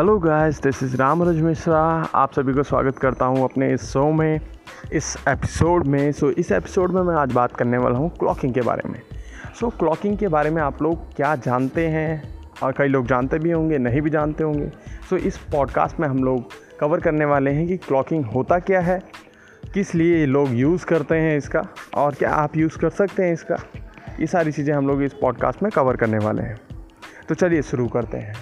Hello guys this is Ramraj Mishra आप सभी को स्वागत करता हूँ अपने इस शो में इस एपिसोड में। सो so, इस एपिसोड में मैं आज बात करने वाला हूँ क्लॉकिंग के बारे में। सो so, क्लॉकिंग के बारे में आप लोग क्या जानते हैं? और कई लोग जानते भी होंगे नहीं भी जानते होंगे। सो so, इस पॉडकास्ट में हम लोग कवर करने वाले हैं कि क्लॉकिंग होता क्या है किस लिए लोग यूज़ करते हैं इसका और क्या आप यूज़ कर सकते हैं इसका। ये सारी चीज़ें हम लोग इस पॉडकास्ट में कवर करने वाले हैं। तो चलिए शुरू करते हैं।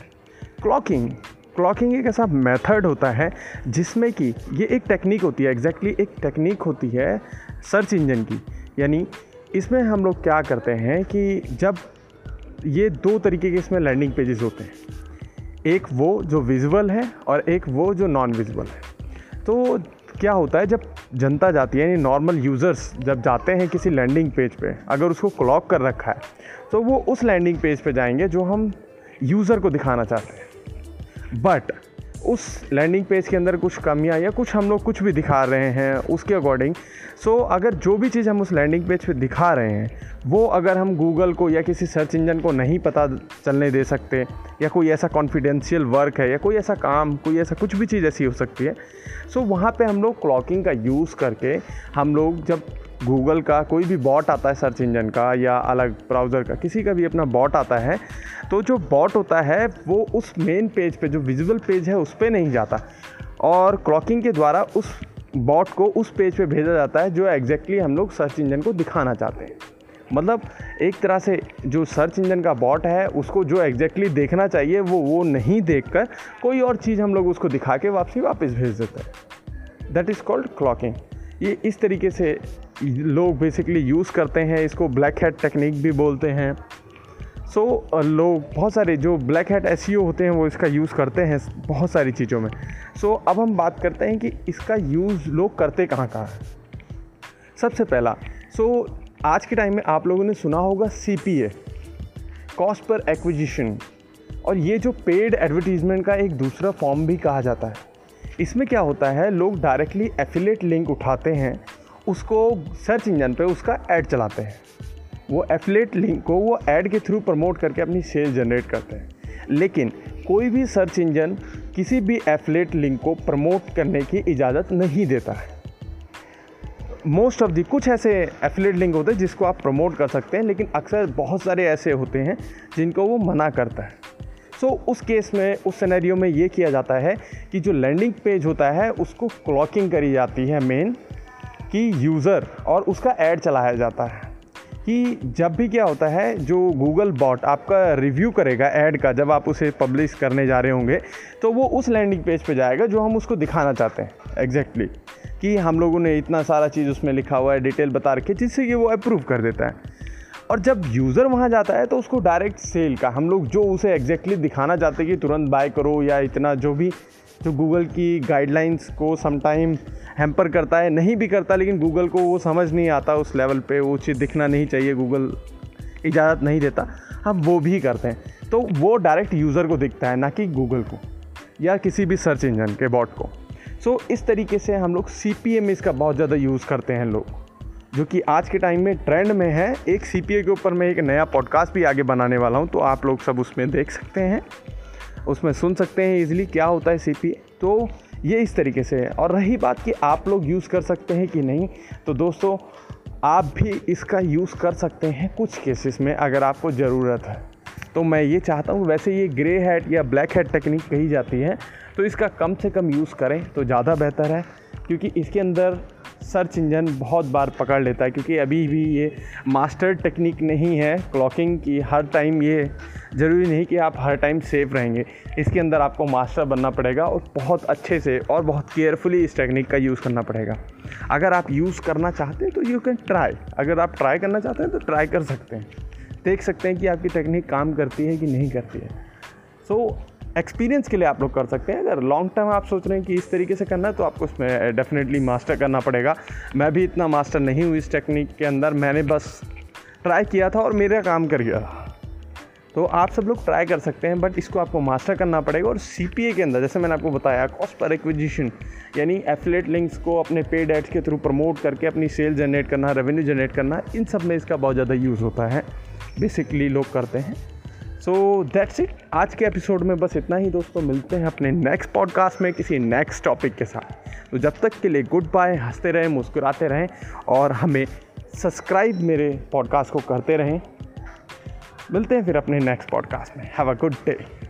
क्लॉकिंग क्लॉकिंग एक ऐसा मेथड होता है जिसमें कि ये एक टेक्निक होती है एग्जैक्टली exactly एक टेक्निक होती है सर्च इंजन की। यानी इसमें हम लोग क्या करते हैं कि जब ये दो तरीके के इसमें लैंडिंग पेजेस होते हैं, एक वो जो विजुअल है और एक वो जो नॉन विजुअल है। तो क्या होता है, जब जनता जाती है, यानी नॉर्मल यूज़र्स जब जाते हैं किसी लैंडिंग पेज पे, अगर उसको क्लॉक कर रखा है तो वो उस लैंडिंग पेज पे जाएँगे जो हम यूज़र को दिखाना चाहते हैं। बट उस लैंडिंग पेज के अंदर कुछ कमियाँ या कुछ हम लोग कुछ भी दिखा रहे हैं उसके अकॉर्डिंग सो so, अगर जो भी चीज़ हम उस लैंडिंग पेज पे दिखा रहे हैं वो अगर हम गूगल को या किसी सर्च इंजन को नहीं पता चलने दे सकते या कोई ऐसा कॉन्फिडेंशियल वर्क है या कोई ऐसा काम कोई ऐसा कुछ भी चीज़ ऐसी हो सकती है सो so, वहाँ पर हम लोग क्लॉकिंग का यूज़ करके हम लोग जब गूगल का कोई भी बॉट आता है सर्च इंजन का या अलग ब्राउज़र का, किसी का भी अपना बॉट आता है तो जो बॉट होता है, वो उस मेन पेज पे, जो विजुअल पेज है, उस पर नहीं जाता। और क्लॉकिंग के द्वारा उस बॉट को उस पेज पे भेजा जाता है, जो एग्जैक्टली हम लोग सर्च इंजन को दिखाना चाहते हैं। मतलब एक तरह से जो सर्च इंजन का बॉट है, उसको जो एग्जैक्टली देखना चाहिए, वो वो नहीं देखकर कोई और चीज़ हम लोग उसको दिखा के वापसी वापस भेज देते हैं। दैट इज़ कॉल्ड क्लॉकिंग ये इस तरीके से लोग बेसिकली यूज़ करते हैं इसको ब्लैक हेड टेक्निक भी बोलते हैं। सो so, लोग बहुत सारे जो ब्लैक हेड एस होते हैं वो इसका यूज़ करते हैं बहुत सारी चीज़ों में। सो so, अब हम बात करते हैं कि इसका यूज़ लोग करते कहाँ कहाँ हैं। सबसे पहला सो so, आज के टाइम में आप लोगों ने सुना होगा C P A cost per acquisition और ये जो पेड एडवर्टीज़मेंट का एक दूसरा फॉर्म भी कहा जाता है। इसमें क्या होता है, लोग डायरेक्टली एफिलेट लिंक उठाते हैं, उसको सर्च इंजन पे उसका ऐड चलाते हैं। वो एफिलेट लिंक को वो ऐड के थ्रू प्रमोट करके अपनी सेल जनरेट करते हैं। लेकिन कोई भी सर्च इंजन किसी भी एफिलेट लिंक को प्रमोट करने की इजाज़त नहीं देता है। मोस्ट ऑफ़ दी कुछ ऐसे एफिलेट लिंक होते हैं जिसको आप प्रमोट कर सकते हैं, लेकिन अक्सर बहुत सारे ऐसे होते हैं जिनको वो मना करता है। सो so, उस केस में उस सिनेरियो में ये किया जाता है कि जो लैंडिंग पेज होता है उसको क्लॉकिंग करी जाती है मेन कि यूज़र और उसका ऐड चलाया जाता है। कि जब भी क्या होता है जो गूगल बॉट आपका रिव्यू करेगा ऐड का जब आप उसे पब्लिश करने जा रहे होंगे तो वो उस लैंडिंग पेज पे जाएगा जो हम उसको दिखाना चाहते हैं एग्जैक्टली exactly, कि हम लोगों ने इतना सारा चीज़ उसमें लिखा हुआ है डिटेल बता रखी है जिससे कि वो अप्रूव कर देता है। और जब यूज़र वहाँ जाता है तो उसको डायरेक्ट सेल का हम लोग जो उसे एग्जैक्टली दिखाना चाहते हैं कि तुरंत बाय करो या इतना जो भी जो गूगल की गाइडलाइंस को समटाइम हैम्पर करता है नहीं भी करता लेकिन गूगल को वो समझ नहीं आता उस लेवल पे वो चीज़ दिखना नहीं चाहिए गूगल इजाज़त नहीं देता हम वो भी करते हैं। तो वो डायरेक्ट यूज़र को दिखता है ना कि गूगल को या किसी भी सर्च इंजन के बॉट को। सो so, इस तरीके से हम लोग सी पी एम इसका बहुत ज़्यादा यूज़ करते हैं लोग। जो कि आज के टाइम में ट्रेंड में है, एक सीपीए के ऊपर मैं एक नया पॉडकास्ट भी आगे बनाने वाला हूँ तो आप लोग सब उसमें देख सकते हैं। उसमें सुन सकते हैं इजीली क्या होता है सी तो ये इस तरीके से है। और रही बात कि आप लोग यूज़ कर सकते हैं कि नहीं तो दोस्तों, आप भी इसका यूज़ कर सकते हैं कुछ केसेस में, अगर आपको ज़रूरत है। तो मैं ये चाहता हूँ, वैसे ये ग्रे हेड या ब्लैक हेड टेक्निक कही जाती है तो इसका कम से कम यूज़ करें तो ज़्यादा बेहतर है, क्योंकि इसके अंदर सर्च इंजन बहुत बार पकड़ लेता है क्योंकि अभी भी ये मास्टर टेक्निक नहीं है क्लॉकिंग की। हर टाइम ये ज़रूरी नहीं कि आप हर टाइम सेफ़ रहेंगे। इसके अंदर आपको मास्टर बनना पड़ेगा और बहुत अच्छे से और बहुत केयरफुली इस टेक्निक का यूज़ करना पड़ेगा। अगर आप यूज़ करना चाहते हैं तो यू कैन ट्राई। अगर आप ट्राई करना चाहते हैं तो ट्राई कर सकते हैं। देख सकते हैं कि आपकी टेक्निक काम करती है कि नहीं करती है। सो so, एक्सपीरियंस के लिए आप लोग कर सकते हैं। अगर लॉन्ग टर्म आप सोच रहे हैं कि इस तरीके से करना है तो आपको इसमें डेफिनेटली मास्टर करना पड़ेगा। मैं भी इतना मास्टर नहीं हूँ इस टेक्निक के अंदर। मैंने बस ट्राई किया था और मेरा काम कर गया। तो आप सब लोग ट्राई कर सकते हैं बट इसको आपको मास्टर करना पड़ेगा। और सीपीए के अंदर, जैसे मैंने आपको बताया कॉस्ट पर एक्विजिशन यानी एफिलेट लिंक्स को अपने पेड एड्स के थ्रू प्रमोट करके अपनी सेल जनरेट करना रेवेन्यू जनरेट करना, इन सब में इसका बहुत ज़्यादा यूज़ होता है। बेसिकली लोग करते हैं। सो दैट्स इट आज के एपिसोड में बस इतना ही दोस्तों। मिलते हैं अपने नेक्स्ट पॉडकास्ट में किसी नेक्स्ट टॉपिक के साथ। तो जब तक के लिए गुड बाय हँसते रहें, मुस्कुराते रहें और हमें सब्सक्राइब मेरे पॉडकास्ट को करते रहें। मिलते हैं फिर अपने नेक्स्ट पॉडकास्ट में। Have a good day